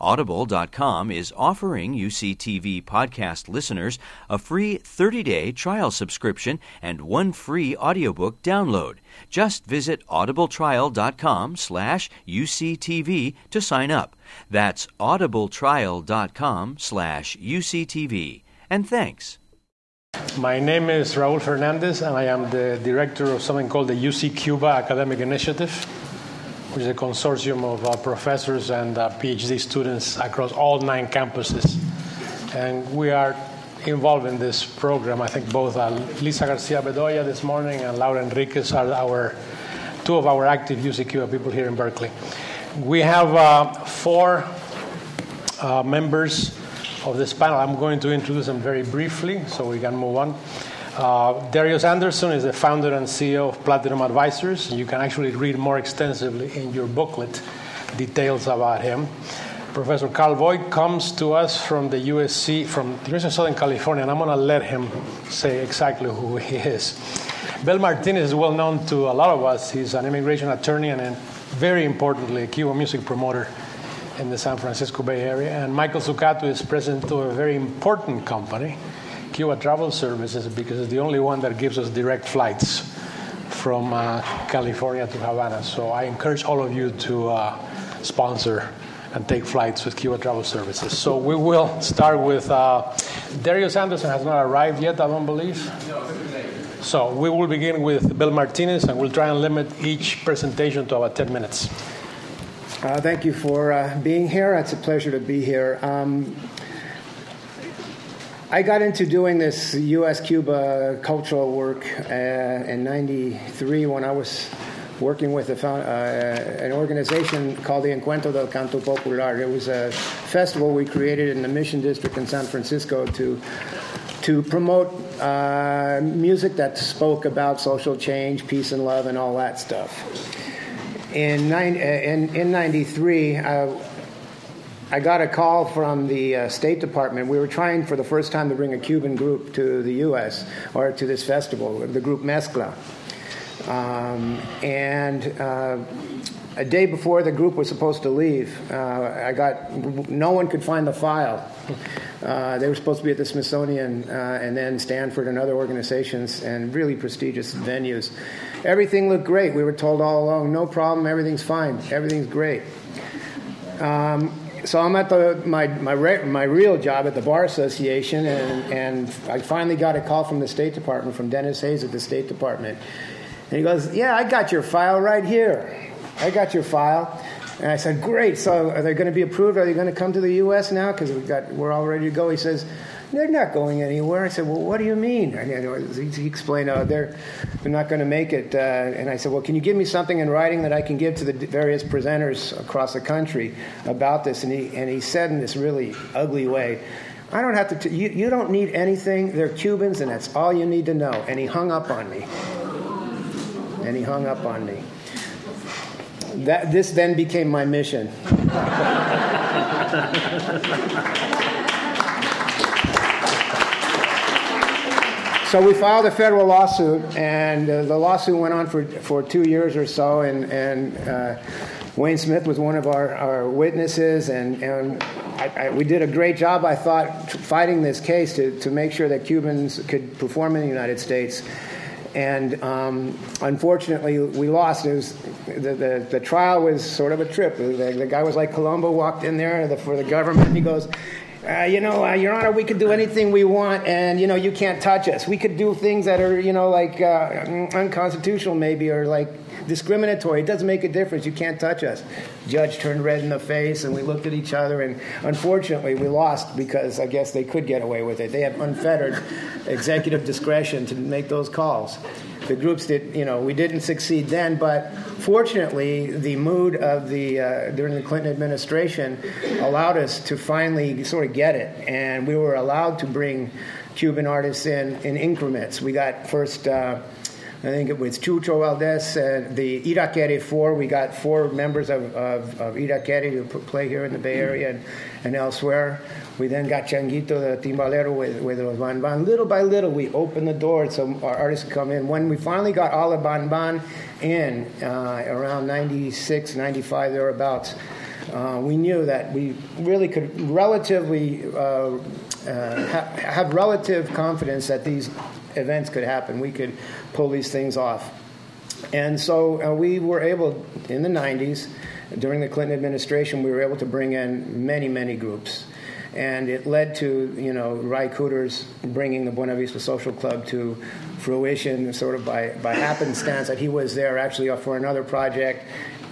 Audible.com is offering UCTV podcast listeners a free 30-day trial subscription and one free audiobook download. Just visit audibletrial.com slash UCTV to sign up. That's audibletrial.com slash UCTV. And thanks. My name is Raul Fernandez, and I am the director of something called the UC Cuba Academic Initiative which is a consortium of uh, professors and uh, PhD students across all nine campuses. And we are involved in this program. I think both uh, Lisa Garcia Bedolla this morning and Laura Enriquez are our two of our active UCQ people here in Berkeley. We have uh, four uh, members of this panel. I'm going to introduce them very briefly so we can move on. Uh, Darius Anderson is the founder and CEO of Platinum Advisors. You can actually read more extensively in your booklet details about him. Professor Carl Voigt comes to us from the USC, from the University of Southern California, and I'm going to let him say exactly who he is. Bill Martinez is well known to a lot of us. He's an immigration attorney and, very importantly, a Cuban music promoter in the San Francisco Bay Area. And Michael Zuccato is president of a very important company Cuba Travel Services because it's the only one that gives us direct flights from uh, California to Havana. So I encourage all of you to uh, sponsor and take flights with Cuba Travel Services. So we will start with uh, Darius Anderson has not arrived yet, I don't believe. So we will begin with Bill Martinez, and we'll try and limit each presentation to about 10 minutes. Uh, thank you for uh, being here. It's a pleasure to be here. Um, I got into doing this U.S. Cuba cultural work uh, in '93 when I was working with a, uh, an organization called the Encuentro del Canto Popular. It was a festival we created in the Mission District in San Francisco to to promote uh, music that spoke about social change, peace and love, and all that stuff. In, nine, uh, in, in 93, I got a call from the uh, State Department. We were trying for the first time to bring a Cuban group to the U.S. or to this festival, the group Mezcla. Um, and uh, a day before the group was supposed to leave, uh, I got no one could find the file. Uh, they were supposed to be at the Smithsonian uh, and then Stanford and other organizations and really prestigious venues. Everything looked great. We were told all along, no problem, everything's fine, everything's great. Um, so I'm at the, my, my, re, my real job at the Bar Association, and, and I finally got a call from the State Department, from Dennis Hayes at the State Department. And he goes, Yeah, I got your file right here. I got your file. And I said, Great. So are they going to be approved? Are they going to come to the U.S. now? Because we got, we're all ready to go. He says, they're not going anywhere. I said, well, what do you mean? And he explained, oh, they're, they're not going to make it. Uh, and I said, well, can you give me something in writing that I can give to the various presenters across the country about this? And he, and he said in this really ugly way, I don't have to, t- you, you don't need anything. They're Cubans, and that's all you need to know. And he hung up on me. And he hung up on me. That, this then became my mission. So we filed a federal lawsuit, and uh, the lawsuit went on for, for two years or so, and, and uh, Wayne Smith was one of our, our witnesses, and, and I, I, we did a great job, I thought, fighting this case to, to make sure that Cubans could perform in the United States. And um, unfortunately, we lost. It was, the, the, the, trial was sort of a trip. The, the guy was like Columbo, walked in there for the government. He goes, uh, you know, uh, Your Honor, we could do anything we want, and you know, you can't touch us. We could do things that are, you know, like uh, unconstitutional, maybe, or like discriminatory. It doesn't make a difference. You can't touch us. Judge turned red in the face, and we looked at each other, and unfortunately, we lost because I guess they could get away with it. They have unfettered executive discretion to make those calls. The groups did, you know, we didn't succeed then, but fortunately, the mood of the uh, during the Clinton administration allowed us to finally sort of get it, and we were allowed to bring Cuban artists in in increments. We got first. Uh, I think it was Chucho Valdés, uh, the Irakere Four. We got four members of, of, of Irakere to play here in the Bay Area and, and elsewhere. We then got Changuito, the timbalero, with, with los Van Van. Little by little, we opened the door so our artists could come in. When we finally got all the Van Van in, uh, around 96, 95, thereabouts, uh, we knew that we really could relatively uh, uh ha- have relative confidence that these events could happen. We could pull these things off. And so uh, we were able, in the 90s, during the Clinton administration, we were able to bring in many, many groups. And it led to, you know, Ry Cooters bringing the Buena Vista Social Club to fruition sort of by, by happenstance that he was there actually for another project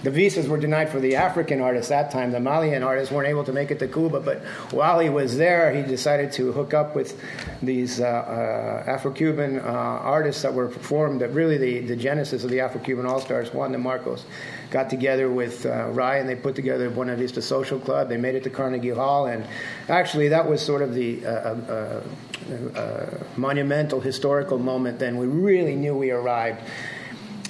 the visas were denied for the African artists that time. The Malian artists weren't able to make it to Cuba, but while he was there, he decided to hook up with these uh, uh, Afro-Cuban uh, artists that were formed. That really the, the genesis of the Afro-Cuban All Stars. Juan de Marcos got together with uh, Ry, and they put together Buena Vista Social Club. They made it to Carnegie Hall, and actually that was sort of the uh, uh, uh, monumental historical moment. Then we really knew we arrived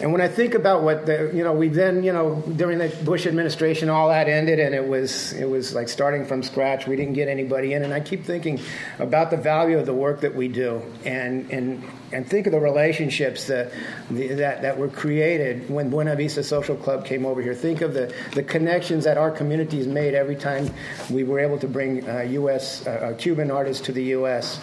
and when I think about what the, you know, we then, you know, during the Bush administration, all that ended, and it was, it was like starting from scratch. We didn't get anybody in, and I keep thinking about the value of the work that we do, and and and think of the relationships that that that were created when Buena Vista Social Club came over here. Think of the the connections that our communities made every time we were able to bring uh, U.S. Uh, uh, Cuban artists to the U.S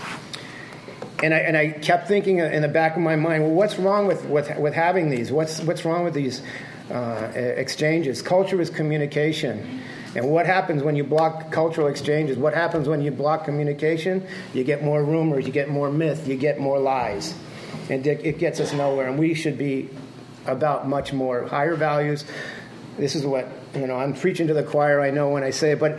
and I, and I kept thinking in the back of my mind, well, what's wrong with, with, with having these? What's, what's wrong with these uh, exchanges? Culture is communication. And what happens when you block cultural exchanges? What happens when you block communication? You get more rumors, you get more myth, you get more lies. And it gets us nowhere. And we should be about much more higher values. This is what, you know, I'm preaching to the choir, I know when I say it, but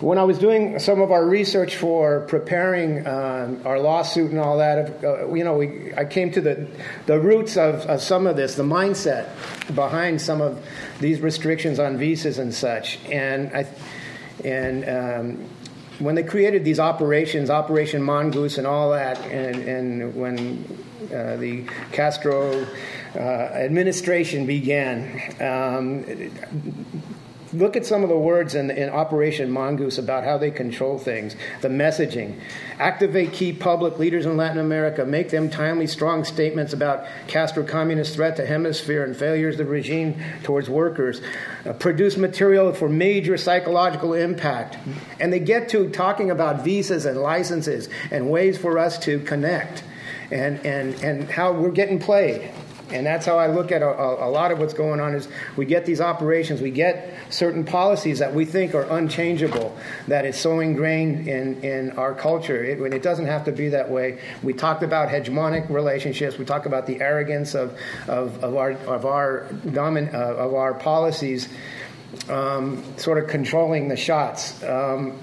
when I was doing some of our research for preparing um, our lawsuit and all that, uh, you know, we, I came to the, the roots of, of, some of this, the mindset behind some of these restrictions on visas and such. And I, and um, when they created these operations, Operation Mongoose and all that, and, and when uh, the Castro uh, administration began, um, look at some of the words in, in Operation Mongoose about how they control things, the messaging. Activate key public leaders in Latin America, make them timely, strong statements about Castro communist threat to hemisphere and failures of the regime towards workers. Uh, produce material for major psychological impact. And they get to talking about visas and licenses and ways for us to connect and, and, and how we're getting played. And that's how I look at a, a, lot of what's going on is we get these operations, we get certain policies that we think are unchangeable, that is so ingrained in, in our culture. It, it doesn't have to be that way. We talked about hegemonic relationships. We talk about the arrogance of, of, of our, of our, domin, uh, of our policies um, sort of controlling the shots. Um,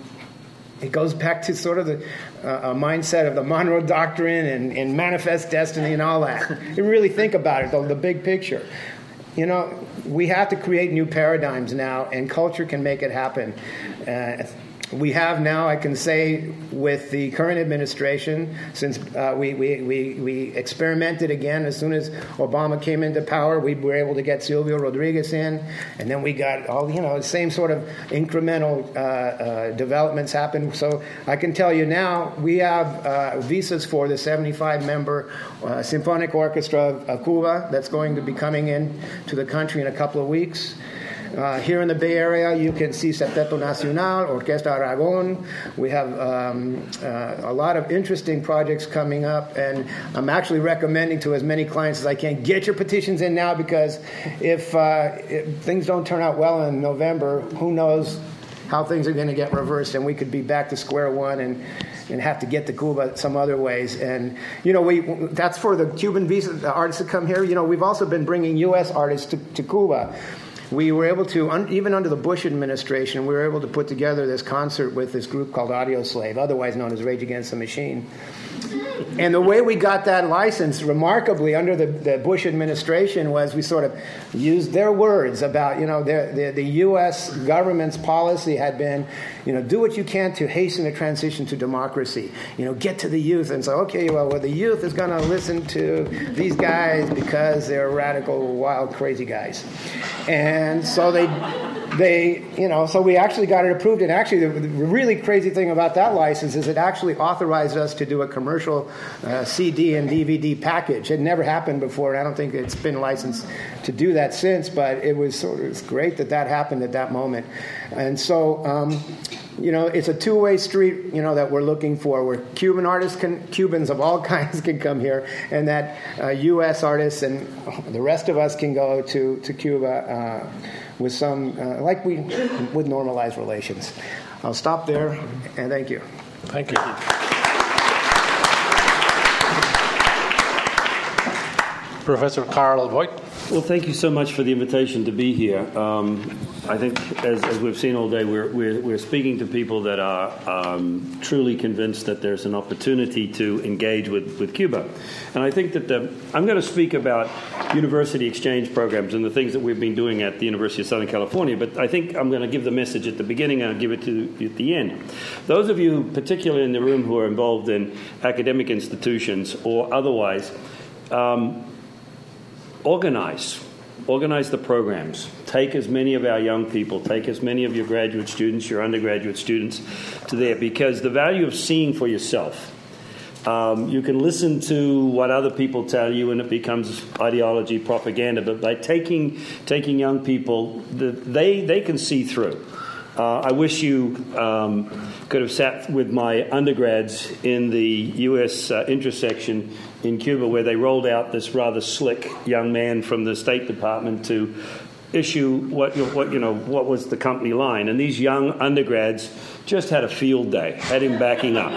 it goes back to sort of the uh, mindset of the Monroe Doctrine and, and, manifest destiny and all that. you really think about it, though, the big picture. You know, we have to create new paradigms now, and culture can make it happen. Uh, we have now, I can say, with the current administration, since uh, we, we, we, we, experimented again as soon as Obama came into power, we were able to get Silvio Rodriguez in, and then we got all, you know, the same sort of incremental uh, uh, developments happen. So I can tell you now, we have uh, visas for the 75 member uh, Symphonic Orchestra of, of Cuba that's going to be coming in to the country in a couple of weeks. Uh, here in the Bay Area, you can see Septeto Nacional, Orquesta Aragon. We have um, uh, a lot of interesting projects coming up, and I'm actually recommending to as many clients as I can get your petitions in now because if, uh, if things don't turn out well in November, who knows how things are going to get reversed and we could be back to square one and, and have to get to Cuba some other ways. And, you know, we, that's for the Cuban visa artists to come here. You know, we've also been bringing U.S. artists to, to Cuba we were able to, un, even under the Bush administration, we were able to put together this concert with this group called Audioslave, otherwise known as Rage Against the Machine. And the way we got that license, remarkably, under the, the Bush administration, was we sort of used their words about, you know, the, the U.S. government's policy had been, you know, do what you can to hasten the transition to democracy. You know, get to the youth. And so, okay, well, well the youth is going to listen to these guys because they're radical, wild, crazy guys. And so they they, you know, so we actually got it approved. And actually, the, really crazy thing about that license is it actually authorized us to do a commercial uh, CD and DVD package. It never happened before, and I don't think it's been licensed to do that since. But it was sort of, it's great that that happened at that moment. And so, um, you know, it's a two-way street, you know, that we're looking for, where Cuban artists can, Cubans of all kinds can come here, and that uh, U.S. artists and the rest of us can go to to Cuba. Uh, with some, uh, like we would normalize relations. I'll stop there and thank you. Thank you. Professor Carl Voigt. Well, thank you so much for the invitation to be here. Um, I think, as, as, we've seen all day, we're, we're, we're speaking to people that are um, truly convinced that there's an opportunity to engage with, with Cuba. And I think that the, I'm going to speak about university exchange programs and the things that we've been doing at the University of Southern California, but I think I'm going to give the message at the beginning and I'll give it to you at the end. Those of you, particularly in the room, who are involved in academic institutions or otherwise, um, organize. Organize the programs. Take as many of our young people, take as many of your graduate students, your undergraduate students to there because the value of seeing for yourself. Um, you can listen to what other people tell you, and it becomes ideology, propaganda. But by taking taking young people, the, they they can see through. Uh, I wish you um, could have sat with my undergrads in the U.S. Uh, intersection in Cuba, where they rolled out this rather slick young man from the State Department to issue what, what you know what was the company line, and these young undergrads just had a field day, had him backing up.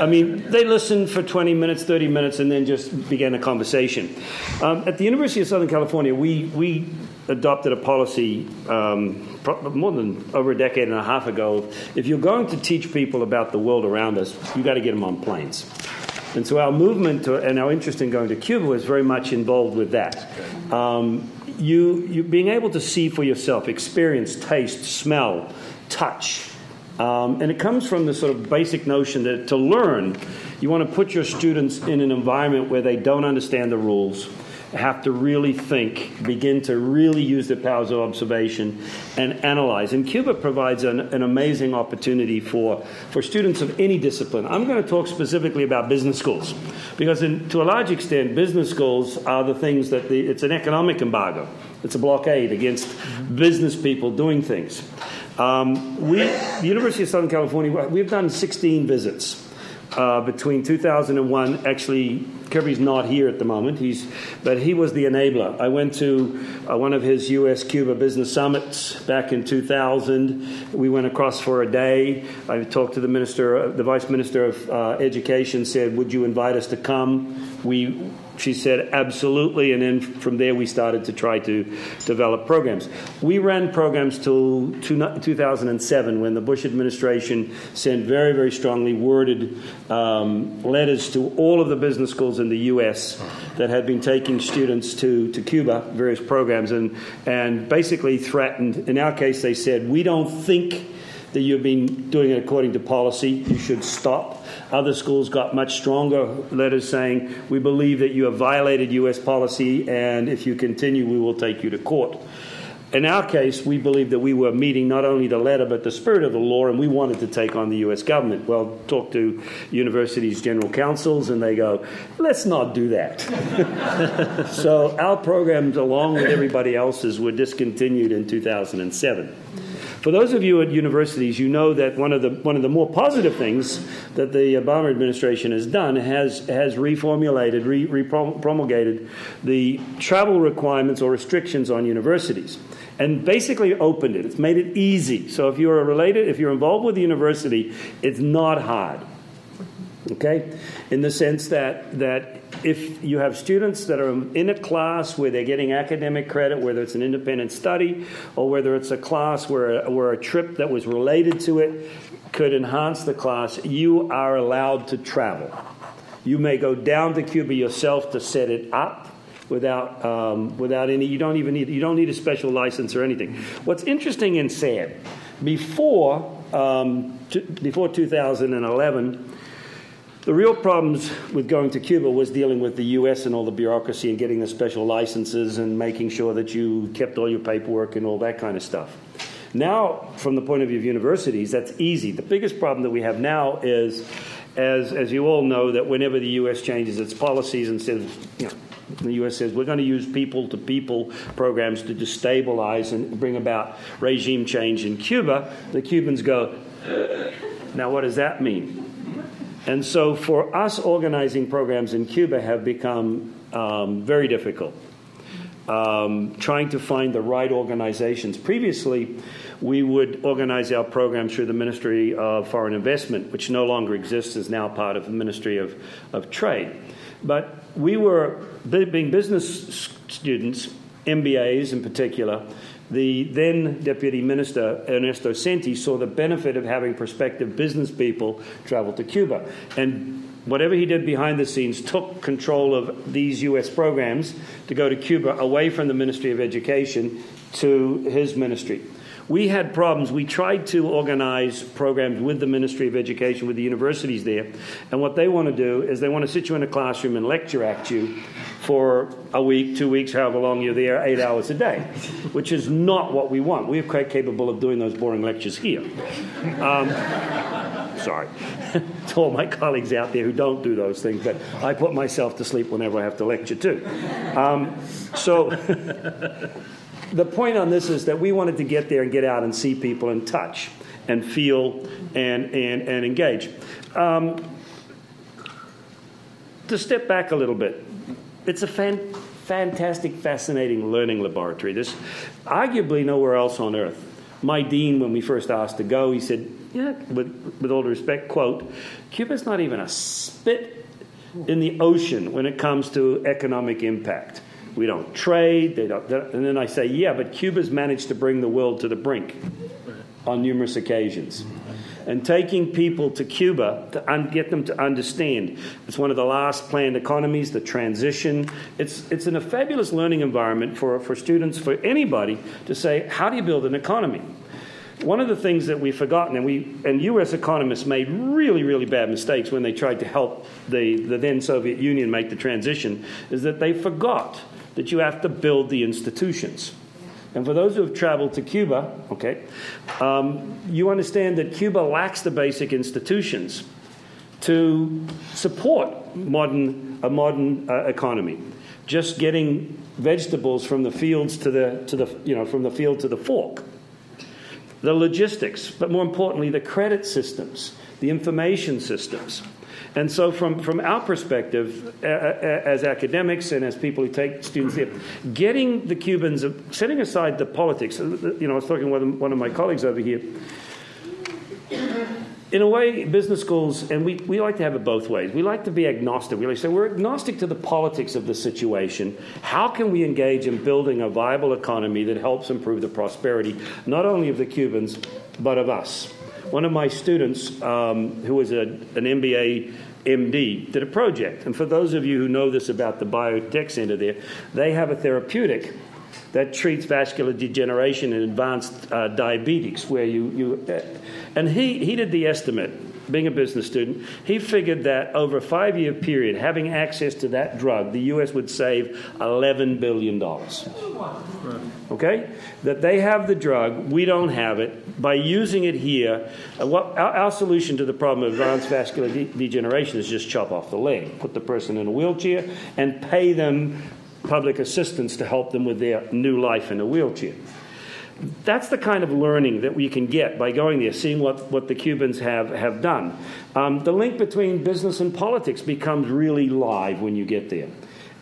I mean, they listened for 20 minutes, 30 minutes, and then just began a conversation. Um, at the University of Southern California, we we adopted a policy um, more than over a decade and a half ago. If you're going to teach people about the world around us, you got to get them on planes. And so our movement to, and our interest in going to Cuba was very much involved with that. Um, you, you being able to see for yourself, experience, taste, smell, touch. Um, and it comes from the sort of basic notion that to learn, you want to put your students in an environment where they don't understand the rules have to really think, begin to really use their powers of observation and analyze. And Cuba provides an, an amazing opportunity for, for students of any discipline. I'm going to talk specifically about business schools because, in, to a large extent, business schools are the things that the, it's an economic embargo, it's a blockade against business people doing things. Um, we, the University of Southern California, we've done 16 visits. Uh, between 2001, actually Kirby's not here at the moment. He's, but he was the enabler. I went to uh, one of his U.S. Cuba business summits back in 2000. We went across for a day. I talked to the minister, the vice minister of uh, education. Said, "Would you invite us to come?" We she said, absolutely. And then from there, we started to try to develop programs. We ran programs till 2007 when the Bush administration sent very, very strongly worded um, letters to all of the business schools in the U.S. that had been taking students to, to Cuba, various programs, and, and basically threatened. In our case, they said, we don't think that you've been doing it according to policy. You should stop. Other schools got much stronger letters saying, We believe that you have violated U.S. policy, and if you continue, we will take you to court. In our case, we believe that we were meeting not only the letter but the spirit of the law, and we wanted to take on the U.S. government. Well, talk to universities' general counsels, and they go, let's not do that. so our programs, along with everybody else's, were discontinued in 2007. For those of you at universities, you know that one of the one of the more positive things that the Obama administration has done has has reformulated, re, promulgated the travel requirements or restrictions on universities and basically opened it. It's made it easy. So if you're related, if you're involved with the university, it's not hard. Okay? In the sense that that if you have students that are in a class where they're getting academic credit, whether it's an independent study or whether it's a class where, where a trip that was related to it could enhance the class, you are allowed to travel. You may go down to Cuba yourself to set it up without, um, without any, you don't even need, you don't need a special license or anything. What's interesting and sad, before, um, t- before 2011, the real problems with going to Cuba was dealing with the US and all the bureaucracy and getting the special licenses and making sure that you kept all your paperwork and all that kind of stuff. Now, from the point of view of universities, that's easy. The biggest problem that we have now is, as, as you all know, that whenever the US changes its policies and says, you know, the U.S. says we're going to use people to people programs to destabilize and bring about regime change in Cuba. The Cubans go, now what does that mean? And so for us, organizing programs in Cuba have become um, very difficult. Um, trying to find the right organizations. Previously, we would organize our programs through the Ministry of Foreign Investment, which no longer exists, is now part of the Ministry of, of Trade. But we were, being business students, MBAs in particular, the then Deputy Minister, Ernesto Senti, saw the benefit of having prospective business people travel to Cuba. And whatever he did behind the scenes took control of these U.S. programs to go to Cuba away from the Ministry of Education to his ministry. We had problems. We tried to organize programs with the Ministry of Education, with the universities there. And what they want to do is they want to sit you in a classroom and lecture at you for a week, two weeks, however long you're there, eight hours a day, which is not what we want. We're quite capable of doing those boring lectures here. Um, sorry to all my colleagues out there who don't do those things, but I put myself to sleep whenever I have to lecture too. Um, so the point on this is that we wanted to get there and get out and see people and touch and feel and, and, and engage. Um, to step back a little bit, it's a fan, fantastic, fascinating learning laboratory. There's arguably nowhere else on earth. My dean, when we first asked to go, he said, "Yeah, with, with all due respect, quote, Cuba's not even a spit in the ocean when it comes to economic impact. We don't trade. They don't." And then I say, "Yeah, but Cuba's managed to bring the world to the brink on numerous occasions." and taking people to Cuba to un- get them to understand. It's one of the last planned economies, the transition. It's, it's in a fabulous learning environment for, for students, for anybody to say, how do you build an economy? One of the things that we've forgotten, and, we, and U.S. economists made really, really bad mistakes when they tried to help the, the then Soviet Union make the transition, is that they forgot that you have to build the institutions. And for those who have traveled to Cuba, okay, um, you understand that Cuba lacks the basic institutions to support modern, a modern uh, economy. Just getting vegetables from the fields to the, to the, you know, from the field to the fork. The logistics, but more importantly, the credit systems, the information systems. And so, from, from our perspective, as academics and as people who take students here, getting the Cubans, setting aside the politics, uh, you know, I was talking with one of my colleagues over here. In a way, business schools, and we, we like to have it both ways. We like to be agnostic. We like to say we're agnostic to the politics of the situation. How can we engage in building a viable economy that helps improve the prosperity, not only of the Cubans, but of us? One of my students, um, who was a, an MBA MD, did a project. And for those of you who know this about the biotech center there, they have a therapeutic that treats vascular degeneration and advanced uh, diabetes, where you, you uh, and he, he did the estimate being a business student, he figured that over a five year period, having access to that drug, the U.S. would save $11 billion. Okay? That they have the drug, we don't have it. By using it here, uh, what, our, our, solution to the problem of advanced vascular de- degeneration is just chop off the leg, put the person in a wheelchair, and pay them public assistance to help them with their new life in a wheelchair. That's the kind of learning that we can get by going there, seeing what, what the Cubans have, have done. Um, the link between business and politics becomes really live when you get there.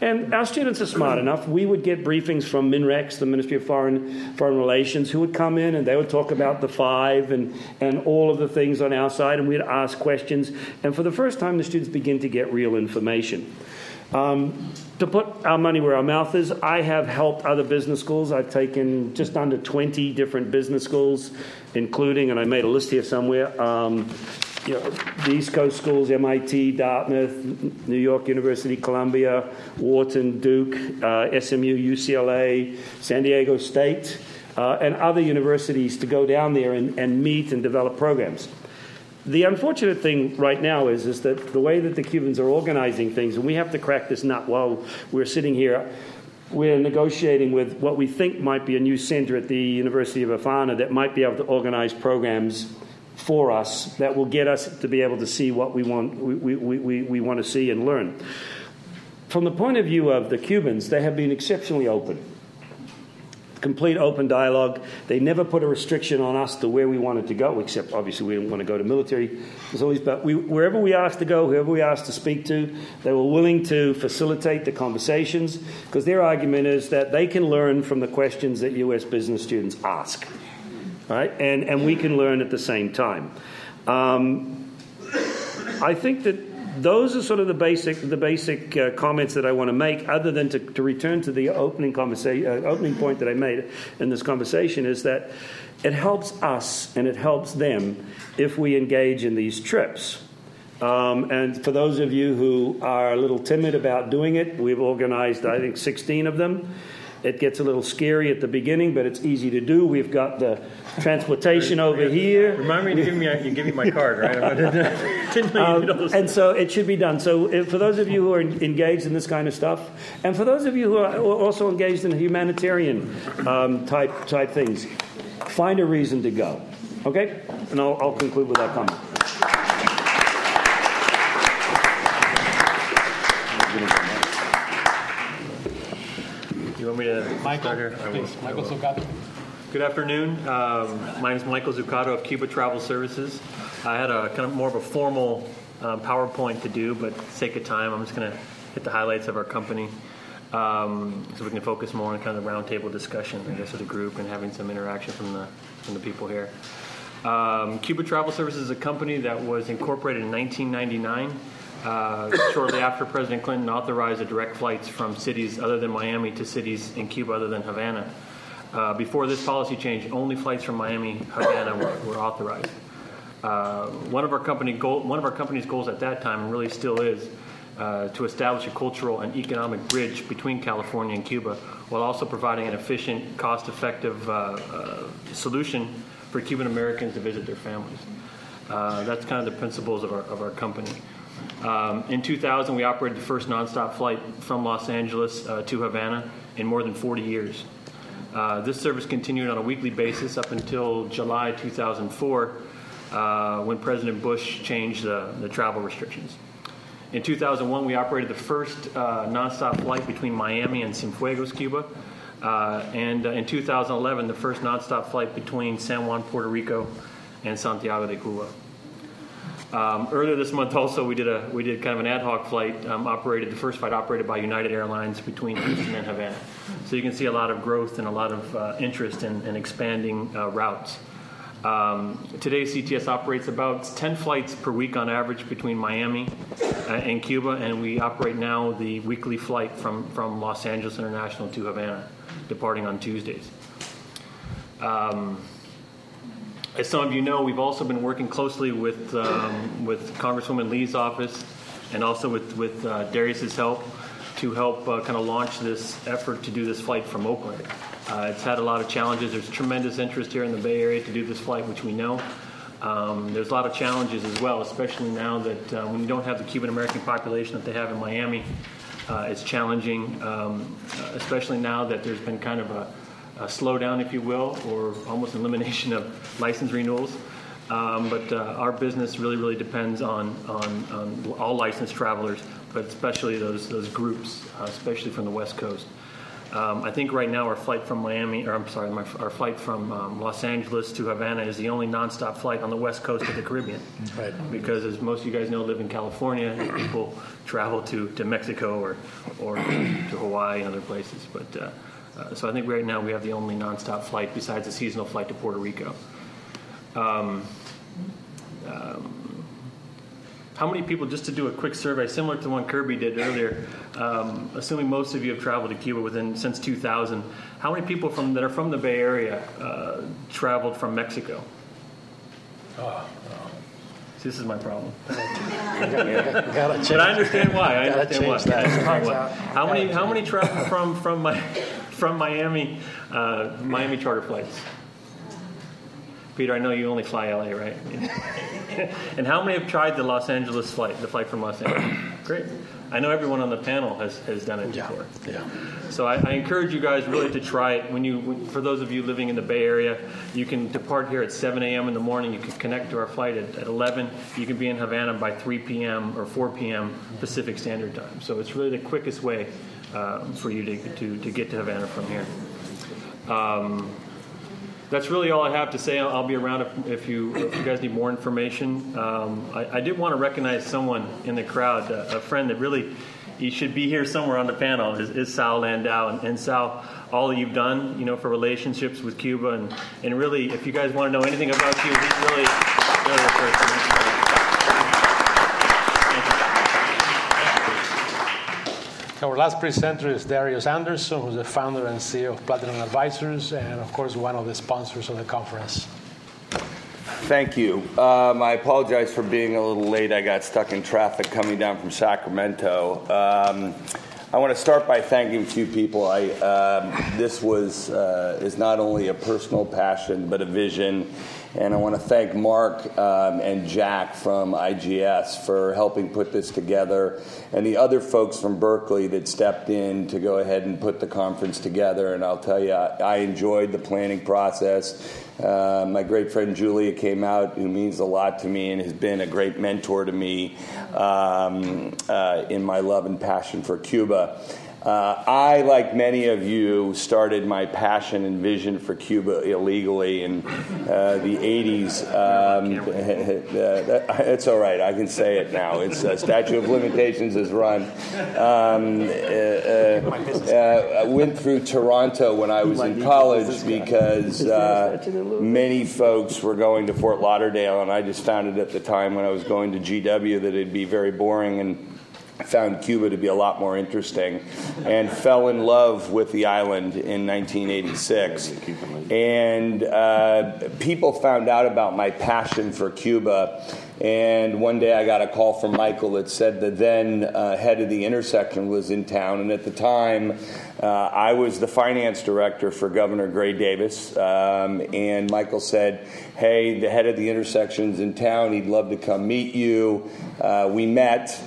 And our students are smart enough. We would get briefings from MINREX, the Ministry of Foreign, Foreign Relations, who would come in and they would talk about the five and, and all of the things on our side, and we'd ask questions. And for the first time, the students begin to get real information. Um, to put our money where our mouth is, I have helped other business schools. I've taken just under 20 different business schools, including, and I made a list here somewhere, um, you know, the East Coast schools, MIT, Dartmouth, New York University, Columbia, Wharton, Duke, uh, SMU, UCLA, San Diego State, uh, and other universities to go down there and, and meet and develop programs. The unfortunate thing right now is, is that the way that the Cubans are organizing things, and we have to crack this nut while we're sitting here, we're negotiating with what we think might be a new center at the University of Havana that might be able to organize programs for us that will get us to be able to see what we want, we, we, we, we want to see and learn. From the point of view of the Cubans, they have been exceptionally open. Complete open dialogue. They never put a restriction on us to where we wanted to go, except obviously we didn't want to go to military facilities. But we, wherever we asked to go, whoever we asked to speak to, they were willing to facilitate the conversations because their argument is that they can learn from the questions that U.S. business students ask right? And, and we can learn at the same time. Um, I think that those are sort of the basic the basic uh, comments that I want to make. Other than to, to return to the opening conversation, uh, opening point that I made in this conversation is that it helps us and it helps them if we engage in these trips. Um, and for those of you who are a little timid about doing it, we've organized I think 16 of them. It gets a little scary at the beginning, but it's easy to do. We've got the transportation over here. Remind me to give me, you give me my card, right? um, and so it should be done. So if, for those of you who are engaged in this kind of stuff, and for those of you who are also engaged in humanitarian um, type type things, find a reason to go. Okay, and I'll, I'll conclude with that comment. want me to Michael, start here? I will. please. Michael Zuccato. Good afternoon. Um, my name is Michael Zuccato of Cuba Travel Services. I had a kind of more of a formal um, PowerPoint to do, but for sake of time, I'm just going to hit the highlights of our company. Um, so we can focus more on kind of the roundtable discussion, I guess, with the group and having some interaction from the from the people here. Um, Cuba Travel Services is a company that was incorporated in 1999 uh, shortly after President Clinton authorized the direct flights from cities other than Miami to cities in Cuba other than Havana. Uh, before this policy change, only flights from Miami, Havana were, were authorized. Uh, one of our company goal, one of our company's goals at that time, and really still is, uh, to establish a cultural and economic bridge between California and Cuba, while also providing an efficient, cost-effective uh, uh, solution for Cuban Americans to visit their families. that's kind of the principles of our, of our company. Um, in 2000, we operated the first nonstop flight from Los Angeles uh, to Havana in more than 40 years. Uh, this service continued on a weekly basis up until July 2004, uh, when President Bush changed the, the, travel restrictions. In 2001, we operated the first uh, nonstop flight between Miami and Cienfuegos, Cuba. Uh, and uh, in 2011, the first nonstop flight between San Juan, Puerto Rico, and Santiago de Cuba. Um, earlier this month, also we did a we did kind of an ad hoc flight um, operated the first flight operated by United Airlines between Houston and Havana. So you can see a lot of growth and a lot of uh, interest in, in expanding uh, routes. Um, today, CTS operates about 10 flights per week on average between Miami uh, and Cuba, and we operate now the weekly flight from, from Los Angeles International to Havana, departing on Tuesdays. Um, as some of you know, we've also been working closely with, um, with Congresswoman Lee's office and also with, with uh, Darius's help to help uh, kind of launch this effort to do this flight from Oakland. Uh, it's had a lot of challenges. There's tremendous interest here in the Bay Area to do this flight, which we know. Um, there's a lot of challenges as well, especially now that uh, when you don't have the Cuban American population that they have in Miami, uh, it's challenging, um, especially now that there's been kind of a a slowdown, if you will, or almost elimination of license renewals. Um, but uh, our business really, really depends on, on, on, all licensed travelers, but especially those, those groups, uh, especially from the West Coast. Um, I think right now our flight from Miami, or I'm sorry, my, our flight from um, Los Angeles to Havana is the only nonstop flight on the west coast of the Caribbean. Right. Because as most of you guys know, live in California, people travel to, to Mexico or, or to Hawaii and other places. But uh, uh, so I think right now we have the only nonstop flight besides a seasonal flight to Puerto Rico. Um, um, how many people, just to do a quick survey, similar to the one Kirby did earlier, um, assuming most of you have traveled to Cuba within since 2000, how many people from that are from the Bay Area uh, traveled from Mexico? Oh, See, this is my problem. gotta change. But I understand why. I Gotta understand why. change that. I understand why. How many how many travel from from my from Miami uh, Miami charter flights? Peter, I know you only fly LA, right? and how many have tried the Los Angeles flight, the flight from Los Angeles? Great. I know everyone on the panel has, has done it Yeah, before. yeah. So I, I encourage you guys really to try it. When you, when, for those of you living in the Bay Area, you can depart here at 7 a.m. in the morning. You can connect to our flight at, at 11. You can be in Havana by 3 p.m. or 4 p.m. Pacific Standard Time. So it's really the quickest way um, for you to, to, to get to Havana from here. Um, that's really all I have to say. I'll, I'll be around if, if, you, if you guys need more information. Um, I, I did want to recognize someone in the crowd, a, a friend that really he should be here somewhere on the panel is, is Saul Landau. And, and Saul, all that you've done, you know, for relationships with Cuba, and, and really, if you guys want to know anything about Cuba, he's really, really the person. Our last presenter is Darius Anderson, who's the founder and CEO of Platinum Advisors, and of course, one of the sponsors of the conference. Thank you. Um, I apologize for being a little late. I got stuck in traffic coming down from Sacramento. Um, I want to start by thanking a few people. I, um, this was uh, is not only a personal passion but a vision, and I want to thank Mark um, and Jack from IGS for helping put this together, and the other folks from Berkeley that stepped in to go ahead and put the conference together. And I'll tell you, I, I enjoyed the planning process. Uh, my great friend Julia came out, who means a lot to me and has been a great mentor to me um, uh, in my love and passion for Cuba. Uh, I, like many of you, started my passion and vision for Cuba illegally in uh, the 80s. Um, uh, it's all right, I can say it now. It's uh, statute of limitations is run. Um, I went through Toronto when I was in college because many folks were going to Fort Lauderdale, and I just found it at the time when I was going to GW that it'd be very boring and found Cuba to be a lot more interesting and fell in love with the island in 1986. And uh, people found out about my passion for Cuba. And one day I got a call from Michael that said the then uh, head of the intersection was in town. And at the time, uh, I was the finance director for Governor Gray Davis. Um, and Michael said, Hey, the head of the intersection's in town. He'd love to come meet you. Uh, we met.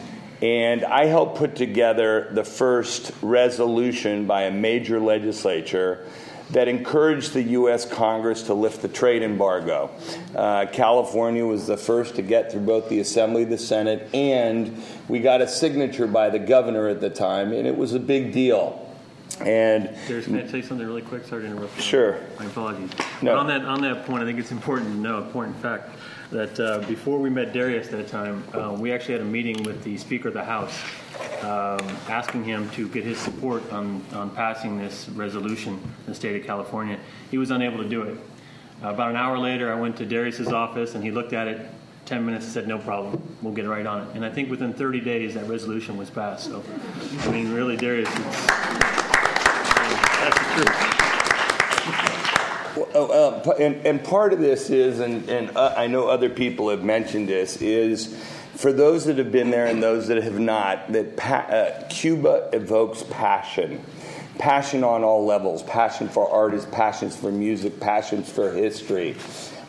And I helped put together the first resolution by a major legislature that encouraged the U.S. Congress to lift the trade embargo. Uh, California was the first to get through both the Assembly, the Senate, and we got a signature by the governor at the time, and it was a big deal. And Darius, can I say something really quick? Sorry to interrupt. you. Sure. My apologies. No. But on that on that point, I think it's important to know, important fact, that uh, before we met Darius that time, uh, we actually had a meeting with the Speaker of the House, um, asking him to get his support on, on passing this resolution in the state of California. He was unable to do it. Uh, about an hour later, I went to Darius's office and he looked at it. 10 minutes and said, No problem, we'll get right on it. And I think within 30 days, that resolution was passed. So, I mean, really, Darius, that's the truth. Oh, uh, and, and part of this is, and, and uh, I know other people have mentioned this, is for those that have been there and those that have not, that pa- uh, Cuba evokes passion. Passion on all levels passion for artists, passions for music, passions for history.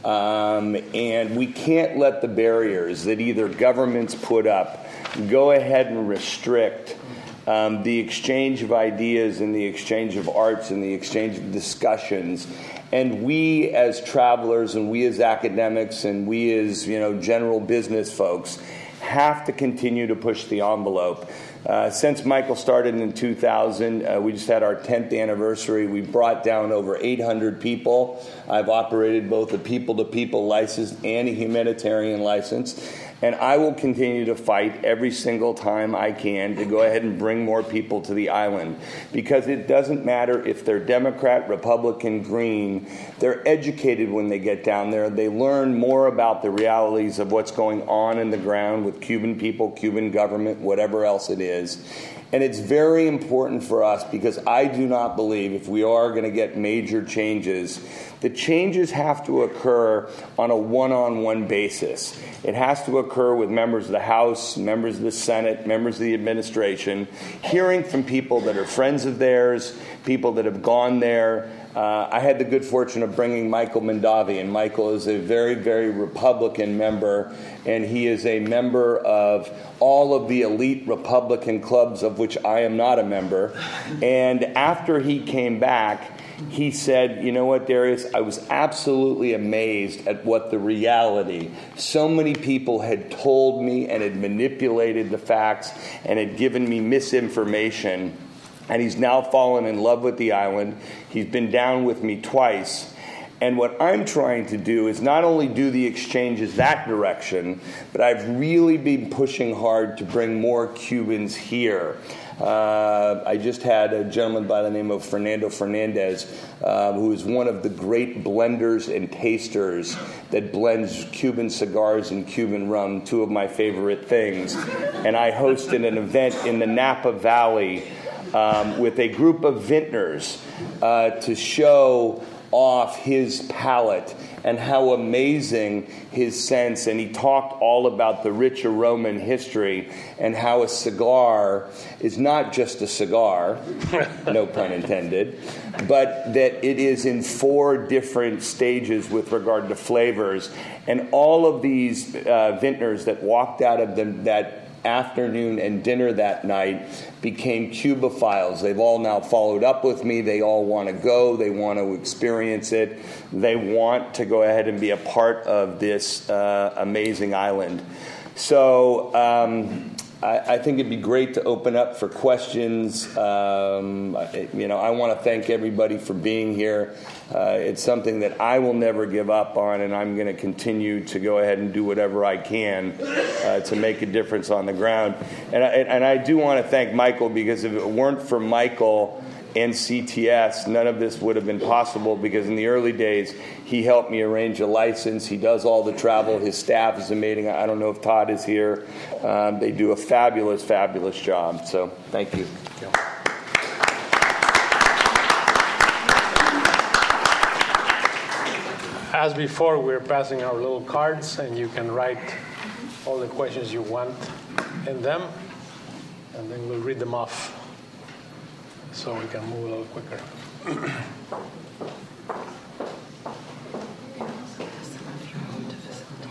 Um, and we can't let the barriers that either governments put up go ahead and restrict um, the exchange of ideas and the exchange of arts and the exchange of discussions. And we as travelers and we as academics and we as you know general business folks have to continue to push the envelope Uh, since Michael started in 2000, uh, we just had our 10th anniversary. We brought down over 800 people. I've operated both a people to people license and a humanitarian license. And I will continue to fight every single time I can to go ahead and bring more people to the island. Because it doesn't matter if they're Democrat, Republican, Green, they're educated when they get down there. They learn more about the realities of what's going on in the ground with Cuban people, Cuban government, whatever else it is. And it's very important for us because I do not believe if we are going to get major changes, the changes have to occur on a one on one basis. It has to occur with members of the House, members of the Senate, members of the administration, hearing from people that are friends of theirs, people that have gone there. Uh, I had the good fortune of bringing Michael Mondavi, and Michael is a very, very Republican member, and he is a member of all of the elite Republican clubs of which I am not a member. And after he came back, he said, You know what, Darius? I was absolutely amazed at what the reality. So many people had told me and had manipulated the facts and had given me misinformation. And he's now fallen in love with the island. He's been down with me twice. And what I'm trying to do is not only do the exchanges that direction, but I've really been pushing hard to bring more Cubans here. Uh, I just had a gentleman by the name of Fernando Fernandez, uh, who is one of the great blenders and tasters that blends Cuban cigars and Cuban rum, two of my favorite things. And I hosted an event in the Napa Valley um, with a group of vintners uh, to show off his palate and how amazing his sense. And he talked all about the rich Roman history and how a cigar is not just a cigar, no pun intended, but that it is in four different stages with regard to flavors. And all of these uh, vintners that walked out of the, that afternoon and dinner that night became Cubophiles. They've all now followed up with me. They all want to go. They want to experience it. They want to go ahead and be a part of this uh, amazing island. So, um, I, I, think it'd be great to open up for questions. Um, you know, I want to thank everybody for being here. Uh, it's something that I will never give up on, and I'm going to continue to go ahead and do whatever I can uh, to make a difference on the ground. And I, and I do want to thank Michael because if it weren't for Michael, and CTS, none of this would have been possible because in the early days, he helped me arrange a license. He does all the travel. His staff is amazing. I don't know if Todd is here. Um, they do a fabulous, fabulous job. So thank you. As before, we're passing our little cards, and you can write all the questions you want in them, and then we'll read them off so we can move a little quicker.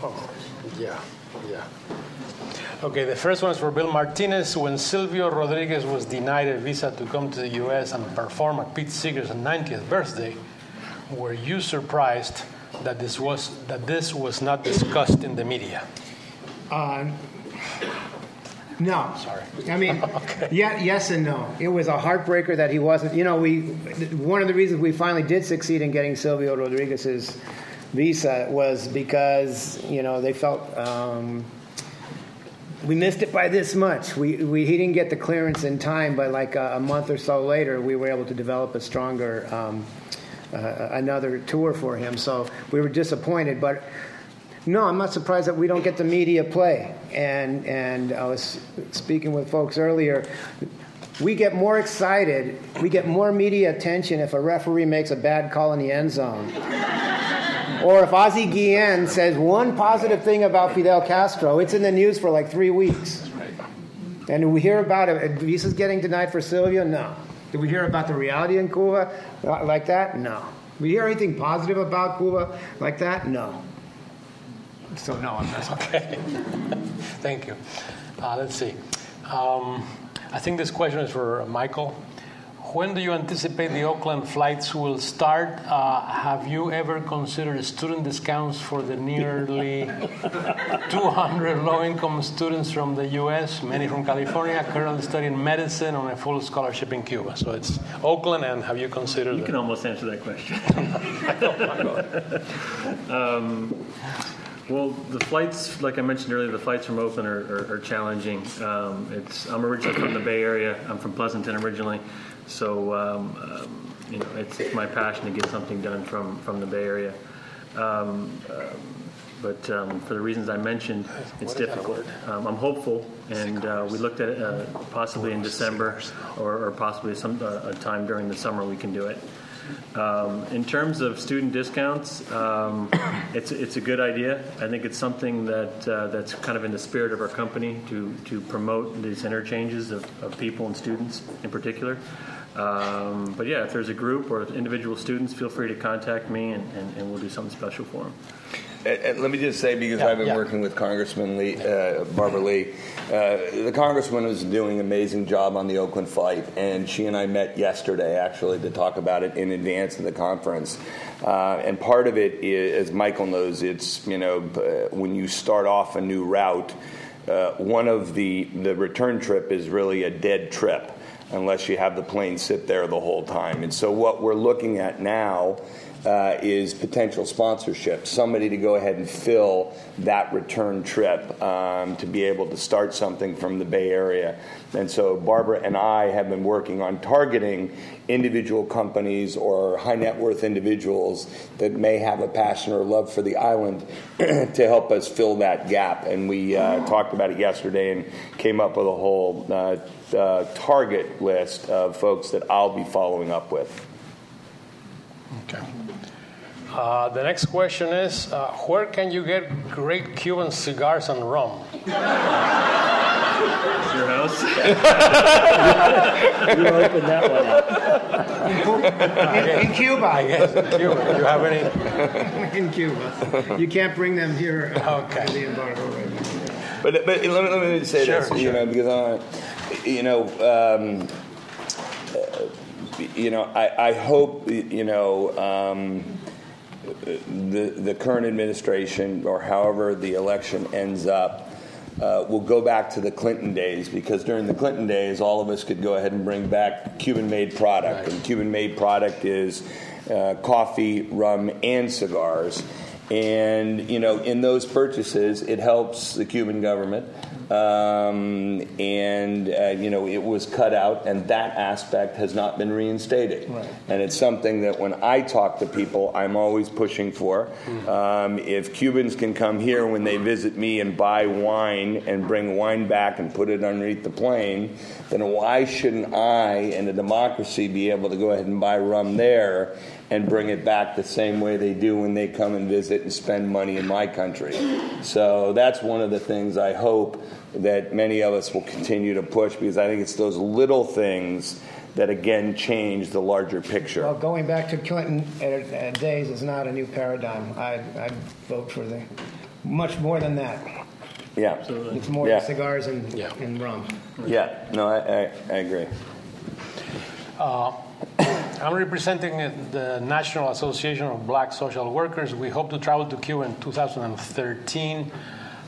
oh, yeah, yeah. Okay, the first one is for Bill Martinez. When Silvio Rodriguez was denied a visa to come to the U.S. and perform at Pete Seeger's 90th birthday, were you surprised that this was that this was not discussed in the media? Uh, no. Sorry. I mean, okay. yeah, yes and no. It was a heartbreaker that he wasn't. You know, we one of the reasons we finally did succeed in getting Silvio Rodriguez's visa was because you know they felt um, we missed it by this much. We, we he didn't get the clearance in time, but like a, a month or so later, we were able to develop a stronger. Um, uh, another tour for him, so we were disappointed. But no, I'm not surprised that we don't get the media play. And and I was speaking with folks earlier. We get more excited, we get more media attention if a referee makes a bad call in the end zone. or if Ozzie Guillen says one positive thing about Fidel Castro, it's in the news for like three weeks. And we hear about it. Visa's getting denied for Silvio? No. Did we hear about the reality in Cuba like that? No. We hear anything positive about Cuba like that? No. So no, I'm not. Okay. Thank you. Uh, let's see. Um, I think this question is for Michael. when do you anticipate the Oakland flights will start? Uh, have you ever considered student discounts for the nearly 200 low income students from the U.S., many from California, currently studying medicine on a full scholarship in Cuba? So it's Oakland, and have you considered You can almost answer that question. um, well, the flights, like I mentioned earlier, the flights from Oakland are, are, are challenging. Um, it's, I'm originally from the Bay Area. I'm from Pleasanton originally, so um, um, you know it's, it's, my passion to get something done from, from the Bay Area. Um, um, but um, for the reasons I mentioned, it's difficult. I'm hopeful, and uh, we looked at it uh, possibly in December or, or possibly some uh, a time during the summer we can do it. Um, in terms of student discounts, um, it's it's a good idea. I think it's something that uh, that's kind of in the spirit of our company to to promote these interchanges of, of people and students in particular. Um, but yeah, if there's a group or individual students, feel free to contact me, and, and, and we'll do something special for them. And let me just say, because yeah, I've been yeah. working with Congressman Lee, uh, Barbara Lee, uh, the Congressman is doing an amazing job on the Oakland flight, and she and I met yesterday actually to talk about it in advance of the conference. Uh, and part of it, is, as Michael knows, it's you know uh, when you start off a new route, uh, one of the the return trip is really a dead trip unless you have the plane sit there the whole time. And so what we're looking at now uh, is potential sponsorship, somebody to go ahead and fill that return trip um, to be able to start something from the Bay Area. And so Barbara and I have been working on targeting individual companies or high net worth individuals that may have a passion or love for the island to help us fill that gap. And we uh, talked about it yesterday and came up with a whole uh, uh target list of folks that I'll be following up with. Okay. Uh, the next question is uh, Where can you get great Cuban cigars and rum? Your house? you opened that one up. In, in, Cuba. I guess in Cuba. Do you have any? in Cuba. You can't bring them here uh, okay. the embargo right But, but let, me, let me say sure, this, sure. you know, because, uh, you know, um, you know, I, I hope, you know, um, the, the current administration, or however the election ends up, uh, will go back to the Clinton days because during the Clinton days, all of us could go ahead and bring back Cuban made product. Right. And Cuban made product is uh, coffee, rum, and cigars. And, you know, in those purchases, it helps the Cuban government. Um, and uh, you know it was cut out, and that aspect has not been reinstated. Right. And it's something that when I talk to people, I'm always pushing for. Mm-hmm. Um, if Cubans can come here when they visit me and buy wine and bring wine back and put it underneath the plane, then why shouldn't I, in a democracy, be able to go ahead and buy rum there? And bring it back the same way they do when they come and visit and spend money in my country. So that's one of the things I hope that many of us will continue to push because I think it's those little things that again change the larger picture. Well, going back to Clinton days is not a new paradigm. I I vote for the much more than that. Yeah, Absolutely. it's more yeah. cigars and, yeah. and rum. Yeah, no, I, I, I agree. Uh, I'm representing the National Association of Black Social Workers. We hope to travel to Cuba in 2013.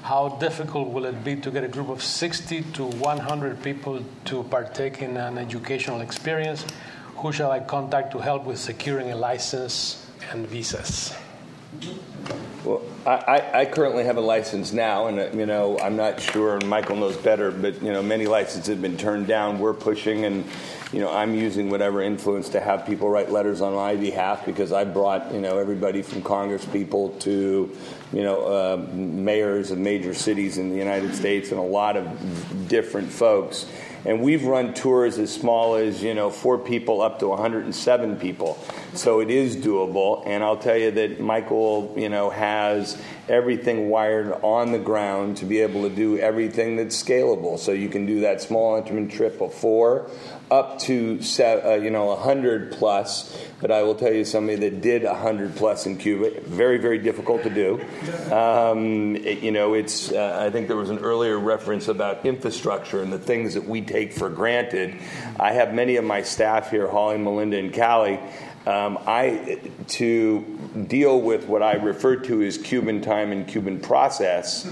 How difficult will it be to get a group of 60 to 100 people to partake in an educational experience? Who shall I contact to help with securing a license and visas? Well, I, I, currently have a license now, and uh, you know I'm not sure, and Michael knows better. But you know, many licenses have been turned down. We're pushing, and you know, I'm using whatever influence to have people write letters on my behalf because I brought, you know, everybody from Congress people to, you know, uh, mayors of major cities in the United States and a lot of different folks. And we've run tours as small as, you know, four people up to 107 people. So it is doable. And I'll tell you that Michael, you know, has everything wired on the ground to be able to do everything that's scalable. So you can do that small intimate trip of four up to uh, you know 100 plus. But I will tell you somebody that did 100 plus in Cuba. Very very difficult to do. Um, it, you know, it's uh, I think there was an earlier reference about infrastructure and the things that we take for granted. I have many of my staff here, Holly, Melinda, and Callie. Um, I to deal with what I refer to as Cuban time and Cuban process.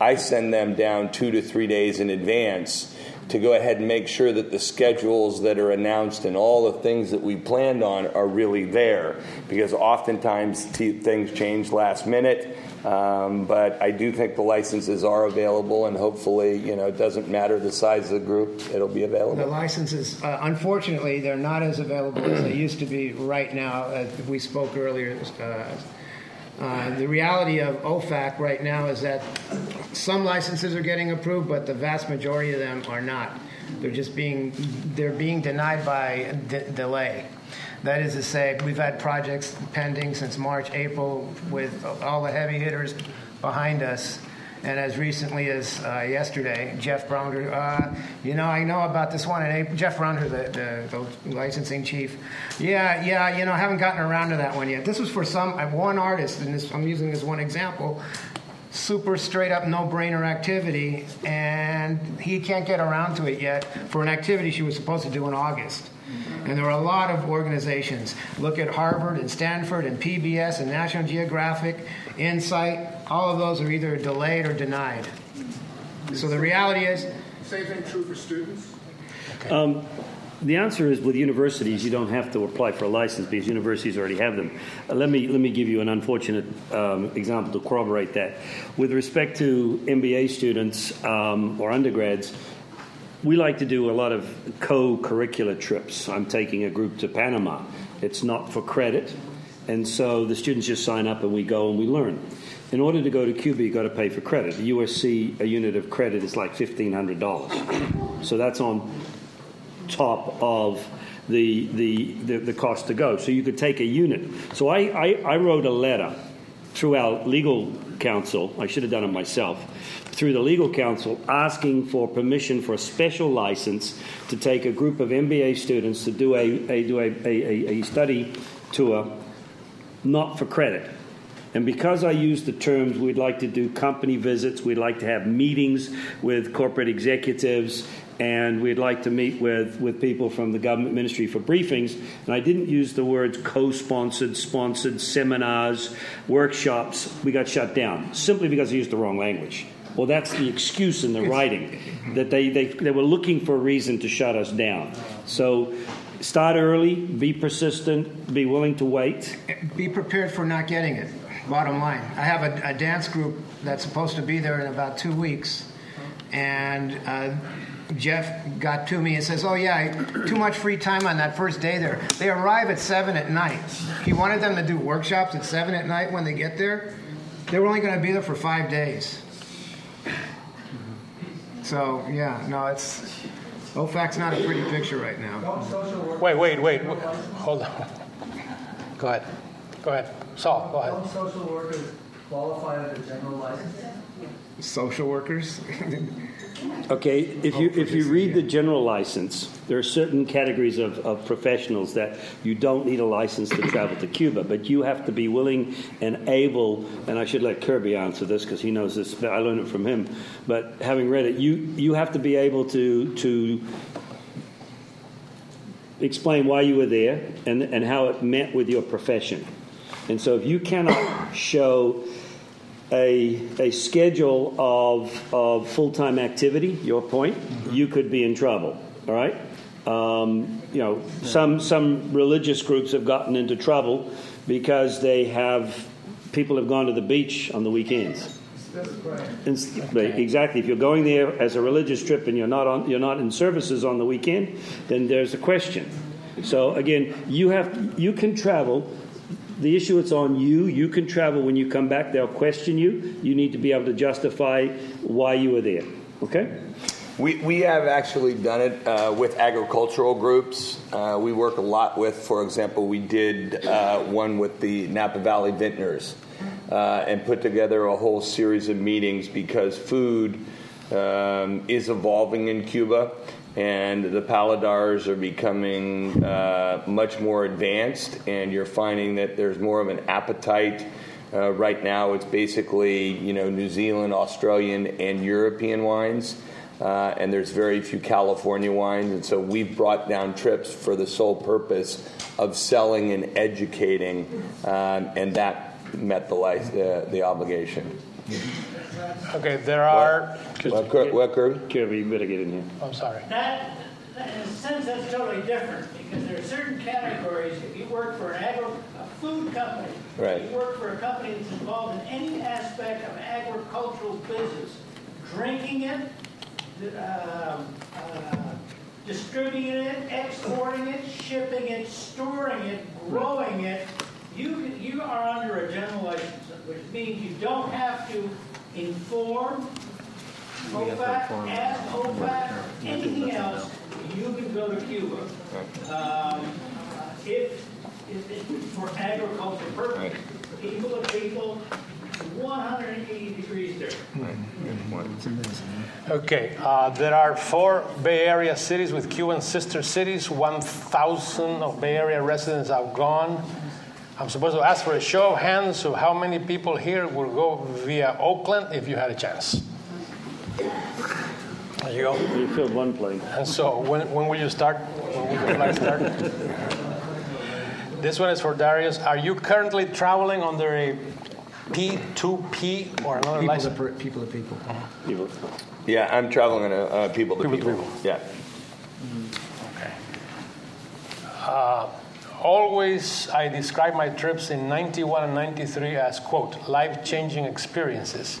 I send them down two to three days in advance to go ahead and make sure that the schedules that are announced and all the things that we planned on are really there. Because oftentimes t- things change last minute. Um, but I do think the licenses are available, and hopefully, you know, it doesn't matter the size of the group; it'll be available. The licenses, uh, unfortunately, they're not as available as they used to be right now. As we spoke earlier, uh, uh, the reality of OFAC right now is that some licenses are getting approved, but the vast majority of them are not. They're just being they're being denied by de- delay. That is to say, we've had projects pending since March, April, with all the heavy hitters behind us. And as recently as uh, yesterday, Jeff Braunger, uh, you know, I know about this one. And Jeff Braunger, the, the, the, licensing chief, yeah, yeah, you know, I haven't gotten around to that one yet. This was for some one artist, and this, I'm using this one example. Super straight up no brainer activity, and he can't get around to it yet for an activity she was supposed to do in August. And there are a lot of organizations. Look at Harvard and Stanford and PBS and National Geographic, Insight. All of those are either delayed or denied. So the reality is. Same thing true for students? Um, the answer is with universities, you don't have to apply for a license because universities already have them. Uh, let me let me give you an unfortunate um, example to corroborate that. With respect to MBA students um, or undergrads, we like to do a lot of co curricular trips. I'm taking a group to Panama. It's not for credit, and so the students just sign up and we go and we learn. In order to go to Cuba, you've got to pay for credit. The USC, a unit of credit is like $1,500. So that's on top of the, the, the, the, cost to go. So you could take a unit. So I, I, I wrote a letter through our legal counsel. I should have done it myself through the legal counsel asking for permission for a special license to take a group of MBA students to do a, a do a, a, a study tour, not for credit. And because I use the terms, we'd like to do company visits, we'd like to have meetings with corporate executives, and we'd like to meet with, with people from the government ministry for briefings. And I didn't use the words co sponsored, sponsored, seminars, workshops. We got shut down simply because I used the wrong language. Well, that's the excuse in the writing that they, they, they were looking for a reason to shut us down. So start early, be persistent, be willing to wait. Be prepared for not getting it. Bottom line. I have a, a dance group that's supposed to be there in about two weeks, and uh, Jeff got to me and says, "Oh yeah, too much free time on that first day there. They arrive at seven at night. He wanted them to do workshops at seven at night when they get there. They were only going to be there for five days." So yeah, no, it's OFAC's not a pretty picture right now. Wait, wait, wait. Hold on. Go ahead. Go ahead. Saul, go ahead. Don't social workers qualify under general license? Social workers. Okay, if you if you read the general license, there are certain categories of, of professionals that you don't need a license to travel to Cuba, but you have to be willing and able. And I should let Kirby answer this because he knows this. I learned it from him. But having read it, you you have to be able to to explain why you were there and and how it met with your profession. And so, if you cannot show a, a schedule of, of full time activity, your point, mm-hmm. you could be in trouble. All right? Um, you know, some, some religious groups have gotten into trouble because they have people have gone to the beach on the weekends. Exactly. If you're going there as a religious trip and you're not on, you're not in services on the weekend, then there's a question. So again, you have you can travel the issue it's on you. You can travel when you come back. They'll question you. You need to be able to justify why you were there. Okay? We, we have actually done it uh, with agricultural groups. Uh, we work a lot with, for example, we did uh, one with the Napa Valley Vintners uh, and put together a whole series of meetings because food um, is evolving in Cuba and the Paladars are becoming uh, much more advanced, and you're finding that there's more of an appetite. Uh, right now, it's basically you know New Zealand, Australian, and European wines, uh, and there's very few California wines, and so we've brought down trips for the sole purpose of selling and educating, um, and that met the uh, the obligation. Okay, there are. What, Kir- what Kirby? Kirby, you better get in here. I'm sorry. That, that- in a sense, that's totally different, because there are certain categories, if you work for an agro, a food company, Right. you work for a company that's involved in any aspect of agricultural business, drinking it, um, uh, distributing it, exporting it, shipping it, storing it, growing it, you, you are under a general license, which means you don't have to inform, We have to OFAC, inform- ask OFAC, anything else, you can go to Cuba. Um, If, if, if for agricultural purposes, people to people, 180 degrees different. Okay, uh, there are four Bay Area cities with Cuban sister cities. 1,000 of Bay Area residents have gone. I'm supposed to ask for a show of hands of how many people here will go via Oakland if you had a chance. There you go. You filled one plane. And so, when, when will you start? When will the flight start? this one is for Darius. Are you currently traveling under a P2P or another People to, license? per- people to people. People. Yeah, I'm traveling on a uh, people to People to people. people. Yeah. Okay. Uh, always, I describe my trips in 91 and 93 as, quote, life changing experiences.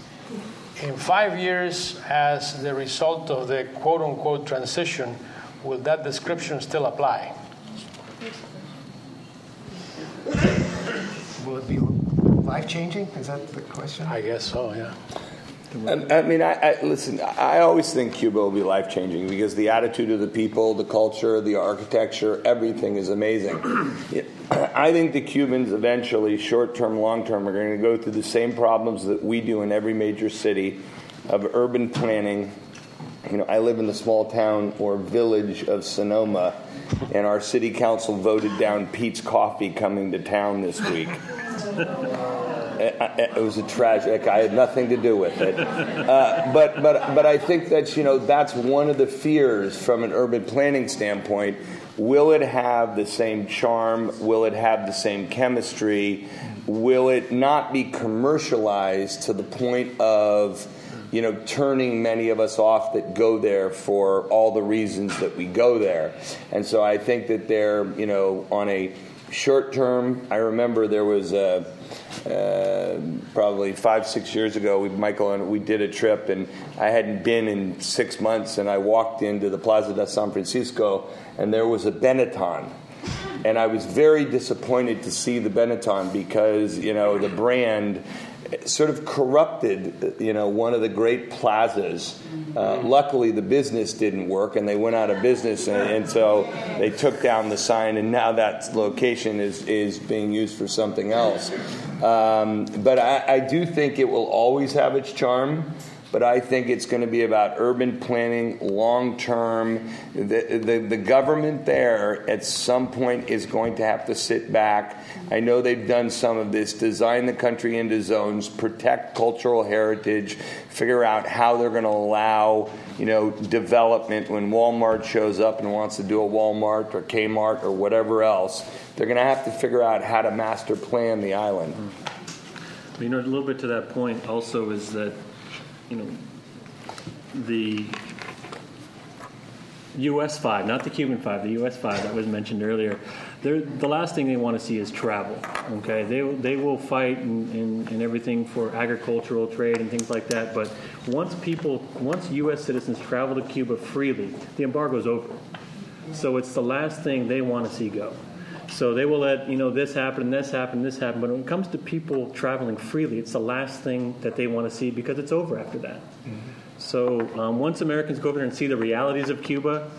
In five years, as the result of the quote unquote transition, will that description still apply? Will it be life changing? Is that the question? I guess so, yeah. I, I mean, I, I listen. I always think Cuba will be life changing because the attitude of the people, the culture, the architecture, everything is amazing. I think the Cubans eventually, short term, long term, are going to go through the same problems that we do in every major city of urban planning. You know, I live in the small town or village of Sonoma, and our city council voted down Peet's Coffee coming to town this week. It, was a tragic. I had nothing to do with it, uh, but but but I think that you know that's one of the fears from an urban planning standpoint. Will it have the same charm? Will it have the same chemistry? Will it not be commercialized to the point of you know turning many of us off that go there for all the reasons that we go there? And so I think that they're you know on a short term. I remember there was a uh, probably five, six years ago, we, Michael and we did a trip, and I hadn't been in six months, and I walked into the Plaza de San Francisco, and there was a Benetton. And I was very disappointed to see the Benetton because, you know, the brand sort of corrupted, you know, one of the great plazas. Uh, luckily, the business didn't work, and they went out of business, and, and so they took down the sign, and now that location is is being used for something else. Um, but I, I do think it will always have its charm. But I think it's going to be about urban planning, long term. The, the, the government there at some point is going to have to sit back. I know they've done some of this design the country into zones, protect cultural heritage, figure out how they're going to allow you know, development when Walmart shows up and wants to do a Walmart or Kmart or whatever else. They're going to have to figure out how to master plan the island. You know, a little bit to that point also is that, you know, the US 5, not the Cuban 5, the US 5 that was mentioned earlier, the last thing they want to see is travel. Okay, they, they will fight and, and, and everything for agricultural trade and things like that. But once people, once U.S. citizens travel to Cuba freely, the embargo is over. So it's the last thing they want to see go. So they will let you know this happen, this happen, this happen. But when it comes to people traveling freely, it's the last thing that they want to see because it's over after that. So um, once Americans go over there and see the realities of Cuba,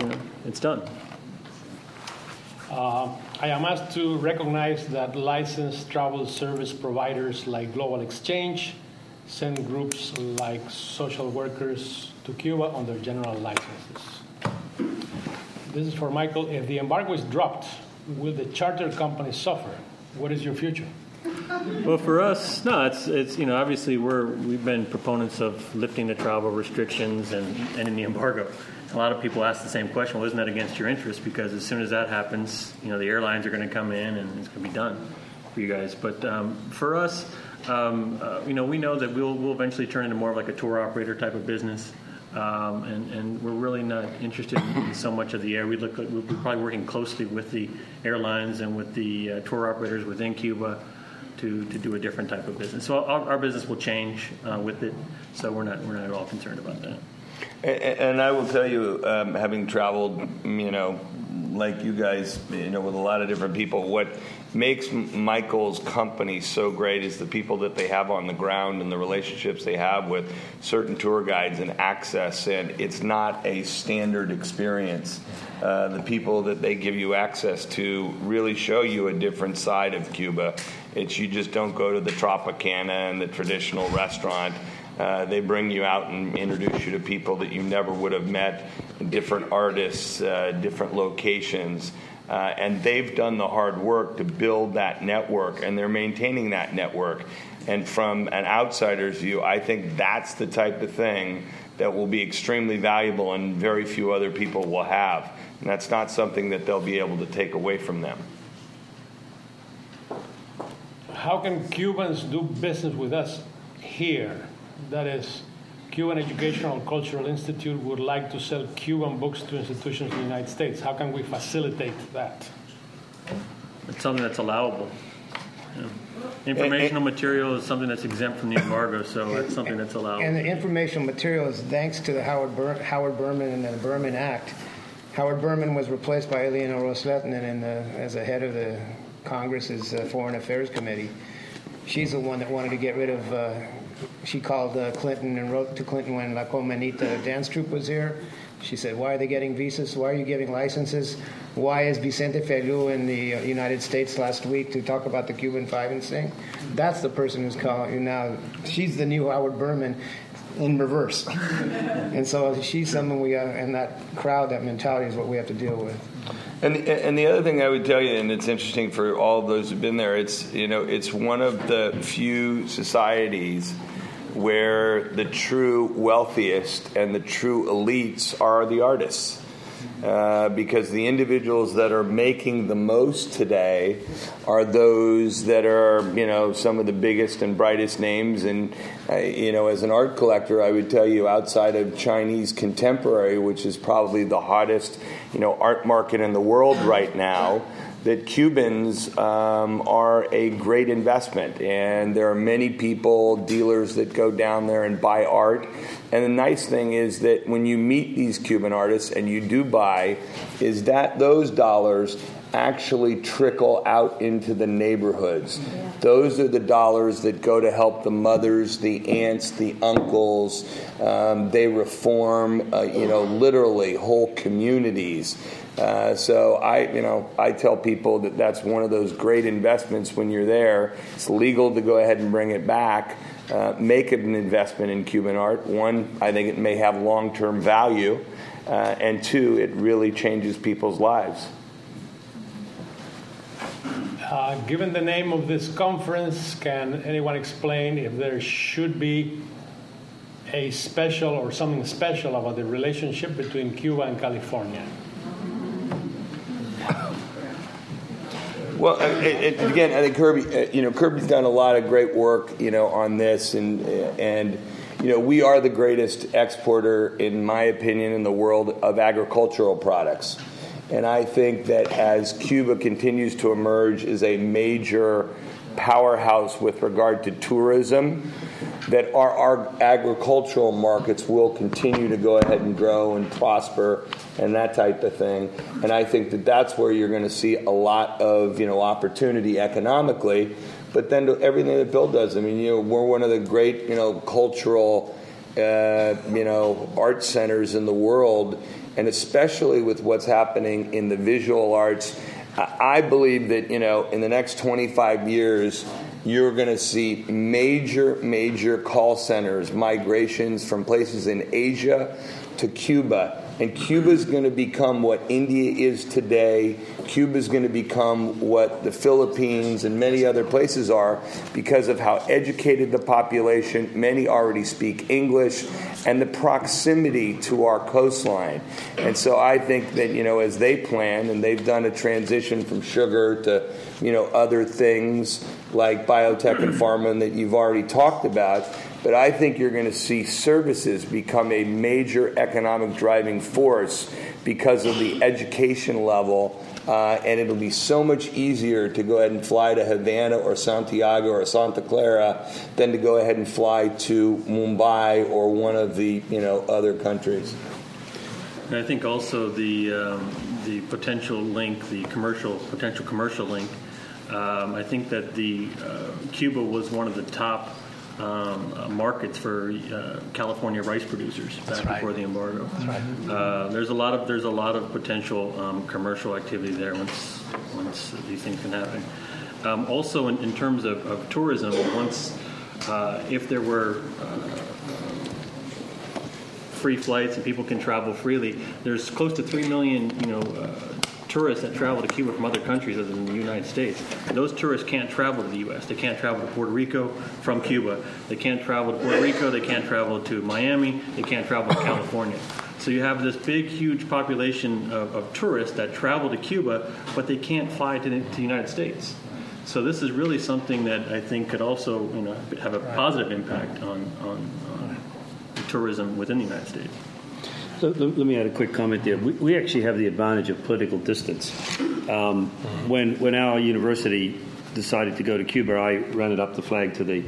you know, it's done. Uh, I am asked to recognize that licensed travel service providers like Global Exchange send groups like social workers to Cuba under general licenses. This is for Michael. If the embargo is dropped, will the charter companies suffer? What is your future? Well, for us, no, it's it's you know obviously we're we've been proponents of lifting the travel restrictions and ending the embargo. A lot of people ask the same question: Well, isn't that against your interest? Because as soon as that happens, you know the airlines are going to come in and it's going to be done for you guys. But um, for us, um, uh, you know, we know that we'll we'll eventually turn into more of like a tour operator type of business. Um, and, and, we're really not interested in so much of the air. We look, we're probably working closely with the airlines and with the uh, tour operators within Cuba to, to do a different type of business. So our, our business will change uh, with it. So we're not we're not at all concerned about that. And, and I will tell you, um, having traveled, you know, like you guys, you know, with a lot of different people, what makes Michael's company so great is the people that they have on the ground and the relationships they have with certain tour guides and access. And it's not a standard experience. Uh, the people that they give you access to really show you a different side of Cuba. It's you just don't go to the Tropicana and the traditional restaurant. Uh, they bring you out and introduce you to people that you never would have met, different artists, uh, different locations. Uh, and they've done the hard work to build that network, and they're maintaining that network. And from an outsider's view, I think that's the type of thing that will be extremely valuable and very few other people will have. And that's not something that they'll be able to take away from them. How can Cubans do business with us here? That is, Cuban Educational Cultural Institute would like to sell Cuban books to institutions in the United States. How can we facilitate that? It's something that's allowable. Yeah. Informational material is something that's exempt from the embargo, so it's something that's allowed. And the informational material is thanks to the Howard, Ber- Howard Berman and the Berman Act. Howard Berman was replaced by Ileana Ros-Lehtinen in the, as the head of the Congress's uh, Foreign Affairs Committee. She's the one that wanted to get rid of uh, she called uh, Clinton and wrote to Clinton when La Colmenita dance troupe was here. She said, Why are they getting visas? Why are you giving licenses? Why is Vicente Feliu in the uh, United States last week to talk about the Cuban Five and thing? That's the person who's calling you now. She's the new Howard Berman in reverse. and so she's someone we, uh, and that crowd, that mentality is what we have to deal with. And the, and the other thing I would tell you, and it's interesting for all those who've been there, it's you know it's one of the few societies where the true wealthiest and the true elites are the artists. Uh, because the individuals that are making the most today are those that are, you know, some of the biggest and brightest names. And, uh, you know, as an art collector, I would tell you outside of Chinese contemporary, which is probably the hottest, you know, art market in the world right now that Cubans um, are a great investment, and there are many people, dealers that go down there and buy art. And the nice thing is that when you meet these Cuban artists and you do buy, is that those dollars actually trickle out into the neighborhoods. Yeah. Those are the dollars that go to help the mothers, the aunts, the uncles. Um, they reform, uh, you know, literally whole communities. Uh, so I, you know, I tell people that that's one of those great investments when you're there. It's legal to go ahead and bring it back. Uh, make it an investment in Cuban art. One, I think it may have long-term value, uh, and two, it really changes people's lives. Uh, given the name of this conference, can anyone explain if there should be a special or something special about the relationship between Cuba and California? Well, it, it, again, I think Kirby, uh, you know, Kirby's done a lot of great work, you know, on this, and and you know, we are the greatest exporter, in my opinion, in the world of agricultural products. And I think that as Cuba continues to emerge as a major powerhouse with regard to tourism, that our, our agricultural markets will continue to go ahead and grow and prosper and that type of thing. And I think that that's where you're going to see a lot of you know opportunity economically. But then everything that Bill does, I mean, you know, we're one of the great you know cultural uh, you know art centers in the world, and especially with what's happening in the visual arts. I believe that you know in the next 25 years you're going to see major, major call centers, migrations from places in Asia to Cuba And Cuba is going to become what India is today. Cuba is going to become what the Philippines and many other places are because of how educated the population, many already speak English, and the proximity to our coastline. And so I think that, you know, as they plan, and they've done a transition from sugar to, you know, other things like biotech and pharma that you've already talked about, but I think you're going to see services become a major economic driving force because of the education level. Uh, and it'll be so much easier to go ahead and fly to Havana or Santiago or Santa Clara than to go ahead and fly to Mumbai or one of the you know other countries. And I think also the um, the potential link, the commercial potential commercial link. Um, I think that the uh, Cuba was one of the top um, uh, markets for uh, California rice producers back right. before the embargo. right. Uh, there's a lot of there's a lot of potential um, commercial activity there once once these things can happen. Um, also, in, in terms of, of tourism, once uh, if there were uh, free flights and people can travel freely, there's close to three million you know uh, tourists that travel to Cuba from other countries other than the United States. Those tourists can't travel to the U.S. They can't travel to Puerto Rico from Cuba. They can't travel to Puerto Rico. They can't travel to Miami. They can't travel to California. So you have this big, huge population of, of tourists that travel to Cuba, but they can't fly to the, to the United States. So this is really something that I think could also, you know, have a positive impact on, on, on tourism within the United States. Let let me add a quick comment there. We, we actually have the advantage of political distance. Um, when, when our university decided to go to Cuba, I ran it up the flag to the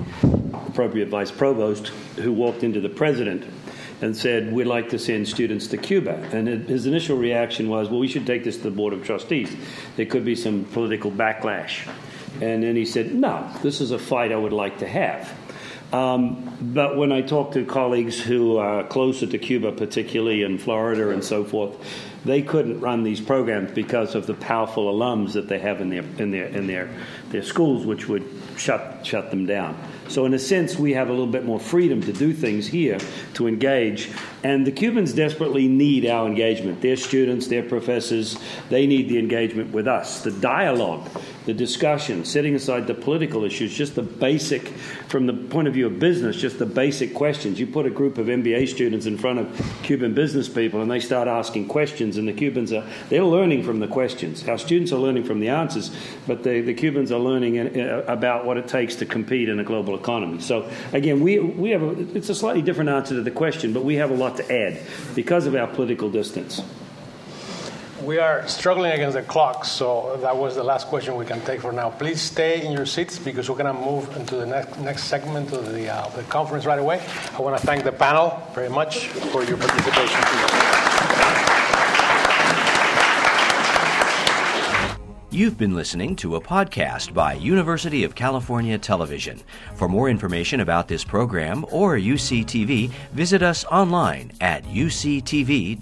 appropriate vice provost, who walked into the president and said, We'd like to send students to Cuba. And his initial reaction was, Well, we should take this to the Board of Trustees. There could be some political backlash. And then he said, No, this is a fight I would like to have. Um, but when I talk to colleagues who are closer to Cuba, particularly in Florida and so forth, they couldn't run these programs because of the powerful alums that they have in their in their in their their schools, which would shut shut them down. So in a sense, we have a little bit more freedom to do things here to engage, and the Cubans desperately need our engagement. Their students, their professors, they need the engagement with us. The dialogue, the discussion, setting aside the political issues, just the basic, from the point of view of business, just the basic questions. You put a group of MBA students in front of Cuban business people, and they start asking questions, and the Cubans are they're learning from the questions. Our students are learning from the answers, but the, the Cubans are learning uh, about what it takes to compete in a global economy. So again, we we have a, it's a slightly different answer to the question, but we have a lot to add because of our political distance. We are struggling against the clock, so that was the last question we can take for now. Please stay in your seats because we're going to move into the next, next segment of the, uh, the conference right away. I want to thank the panel very much for your participation. You've been listening to a podcast by University of California Television. For more information about this program or UCTV, visit us online at uctv.tv.